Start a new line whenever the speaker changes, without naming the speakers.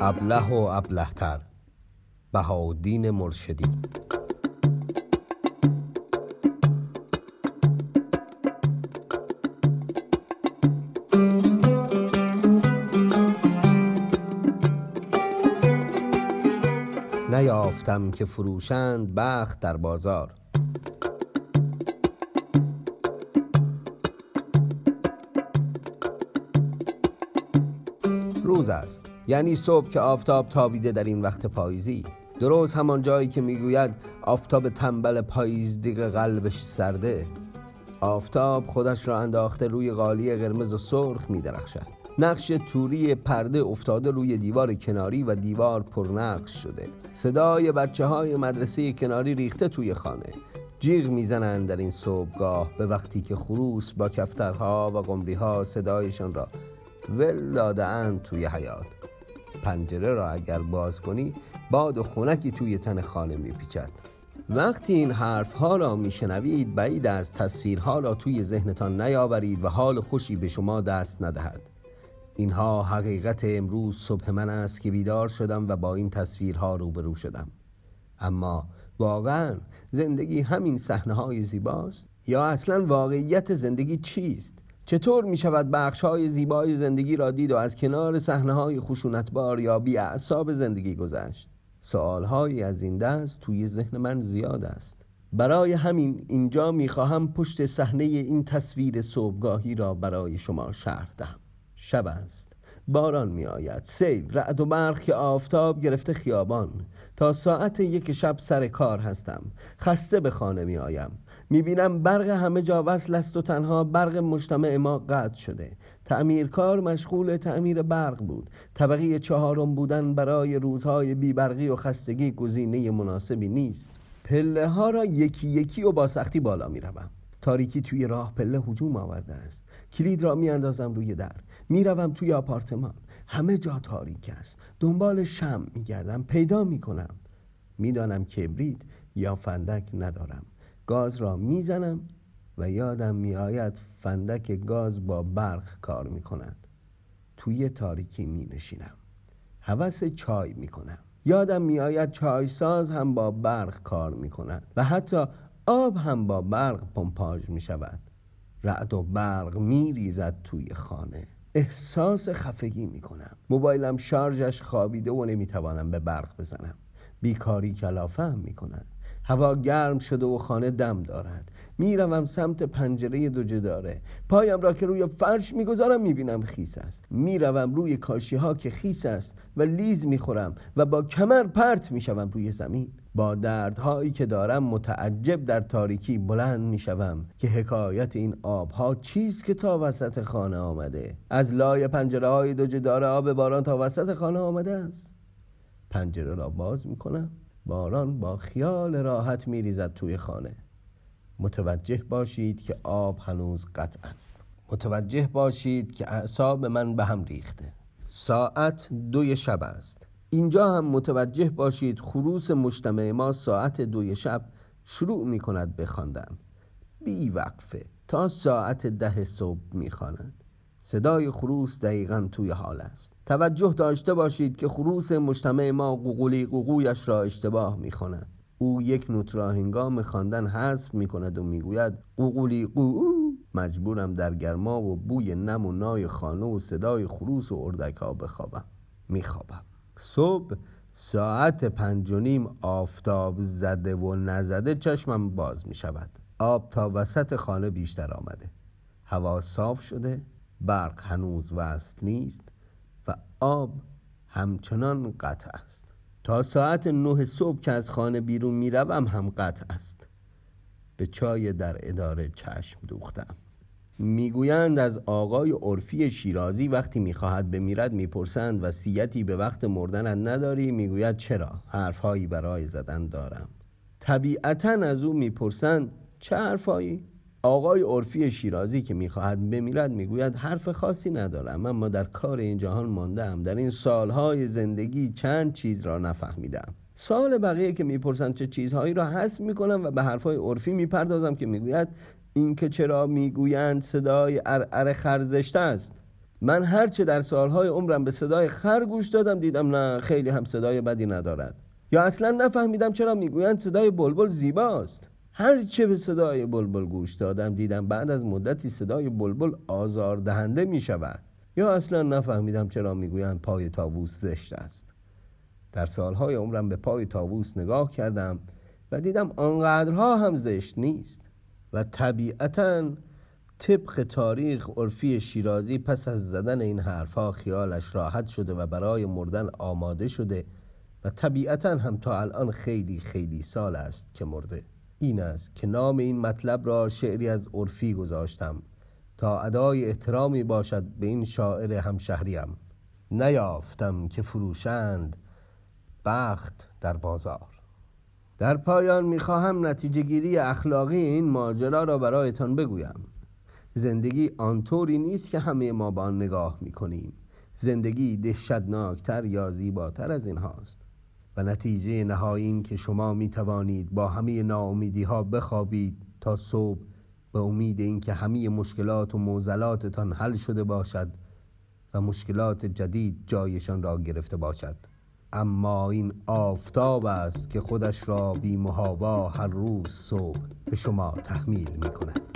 ابله و ابلهتر. بهاءالدین مرشدی. نیافتم که فروشند بخت در بازار. روز است. یعنی صبح که آفتاب تابیده در این وقت پاییزی. درست همان جایی که می‌گوید آفتاب تنبل پاییز دیگه قلبش سرده. آفتاب خودش را انداخته روی قالی قرمز و سرخ میدرخشد. نقش توری پرده افتاده روی دیوار کناری و دیوار پرنقش شده. صدای بچه های مدرسه کناری ریخته توی خانه. جیغ می‌زنند در این صبحگاه به وقتی که خروس با کفترها و قمریها صدایشان را ول داده توی حیات پنجره را اگر باز کنی باد و خونکی توی تن خانه میپیچد. وقتی این حرف ها را میشنوید بعید از تصویرها را توی ذهنتان نیاورید و حال خوشی به شما دست ندهد. اینها حقیقت امروز صبح من است که بیدار شدم و با این تصویرها روبرو شدم. اما واقعا زندگی همین صحنه های زیباست یا اصلا واقعیت زندگی چیست؟ چطور می شود بخش های زیبای زندگی را دید و از کنار صحنه های خشونتبار یا بی اعصاب زندگی گذشت؟ سوال هایی از این دست توی ذهن من زیاد است. برای همین اینجا می خواهم پشت صحنه این تصویر صبحگاهی را برای شما شرح دهم. شب است. باران می آید سیل رعد و برق که آفتاب گرفته خیابان. تا ساعت یک شب سر کار هستم. خسته به خانه می آیم می بینم برق همه جا وصل است و تنها برق مجتمع ما قطع شده. تعمیرکار مشغول تعمیر برق بود. طبقه چهارم بودن برای روزهای بیبرقی و خستگی گزینه مناسبی نیست. پله ها را یکی یکی و با سختی بالا می روم. تاریکی توی راه پله هجوم آورده است. کلید را می اندازم روی در. می‌روم توی آپارتمان. همه جا تاریک است. دنبال شم میگردم. پیدا می‌کنم. می‌دانم کبریت یا فندک ندارم. گاز را می‌زنم و یادم میآید فندک گاز با برق کار می‌کند. توی تاریکی می نشینم حوس چای می کنم یادم میآید چای ساز هم با برق کار می کند و حتی آب هم با برق پمپاژ می شود رعد و برق می ریزد توی خانه. احساس خفگی می کنم موبایلم شارژش خوابیده و نمی‌توانم به برق بزنم. بیکاری کلافه هم می کند هوا گرم شده و خانه دم دارد. می‌روم سمت پنجره دو جداره. پایم را که روی فرش می‌گذارم می‌بینم خیس است. می‌روم روی کاشی ها که خیس است و لیز می‌خورم و با کمر پرت می‌شوم روی زمین. با دردهایی که دارم متعجب در تاریکی بلند می‌شوم که حکایت این آبها چیست که تا وسط خانه آمده. از لای پنجره های دو جدار آب باران تا وسط خانه آمده است. پنجره را باز می‌کنم. باران با خیال راحت میریزد توی خانه. متوجه باشید که آب هنوز قطع است. متوجه باشید که اعصاب من به هم ریخته. ساعت دوی شب است. اینجا هم متوجه باشید خروس مجتمع ما ساعت دوی شب شروع می کند بخواندن بی وقفه تا ساعت ده صبح می صدای خروس دقیقا توی حال است. توجه داشته باشید که خروس مجتمع ما قوقولی قوقویش را اشتباه می او یک نوت را هنگام خواندن حذف می کند و می‌گوید قوقولی قوقو مجبورم در گرما و بوی نم و نای خانه و صدای خروس و اردک ها بخوابم. میخوابم. صبح ساعت پنج و نیم آفتاب زده و نزده چشمم باز می شود آب تا وسط خانه بیشتر آمده. هوا صاف شده. برق هنوز وصل نیست و آب همچنان قطع است. تا ساعت نه صبح که از خانه بیرون می‌روم هم قطع است. به چای در اداره چشم دوختم. می‌گویند از آقای عرفی شیرازی وقتی می‌خواهد بمیرد می‌پرسند وصیتی به وقت مردنت نداری؟ می‌گوید چرا؟ حرفهایی برای زدن دارم. طبیعتا از او می‌پرسند چه حرفهایی آقای عرفی شیرازی که می‌خواهد بمیرد می‌گوید حرف خاصی ندارم اما در کار این جهان ماندم در این سالهای زندگی چند چیز را نفهمیدم سال بقیه که می‌پرسند چه چیزهایی را حس می‌کنم و به حرفهای عرفی می‌پردازم که می‌گوید اینکه چرا می‌گویند صدای ارعر خرزشته است. من هرچه در سالهای عمرم به صدای خر گوش دادم دیدم نه خیلی هم صدای بدی ندارد. یا اصلا نفهمیدم چرا می‌گویند صدای بلبل زیباست. هرچه به صدای بلبل گوش دادم دیدم بعد از مدتی صدای بلبل آزاردهنده می شود یا اصلا نفهمیدم چرا می‌گویند پای تابوس زشت است. در سالهای عمرم به پای تابوس نگاه کردم و دیدم آنقدرها هم زشت نیست و طبیعتا طبق تاریخ عرفی شیرازی پس از زدن این حرفها خیالش راحت شده و برای مردن آماده شده و طبیعتا هم تا الان خیلی خیلی سال است که مرده. این است که نام این مطلب را شعری از عرفی گذاشتم تا ادای احترامی باشد به این شاعر همشهریم. نیافتم که فروشند بخت در بازار. در پایان می‌خواهم نتیجه گیری اخلاقی این ماجرا را برایتان بگویم. زندگی آنطوری نیست که همه ما با آن نگاه می‌کنیم. زندگی دهشتناکتر یا زیباتر از این هاست. و نتیجه نهایی این که شما می توانید با همه ناامیدی ها بخوابید تا صبح به امید اینکه همه مشکلات و موزلاتتان حل شده باشد و مشکلات جدید جایشان را گرفته باشد. اما این آفتاب است که خودش را بی محابا هر روز صبح به شما تحمیل می کند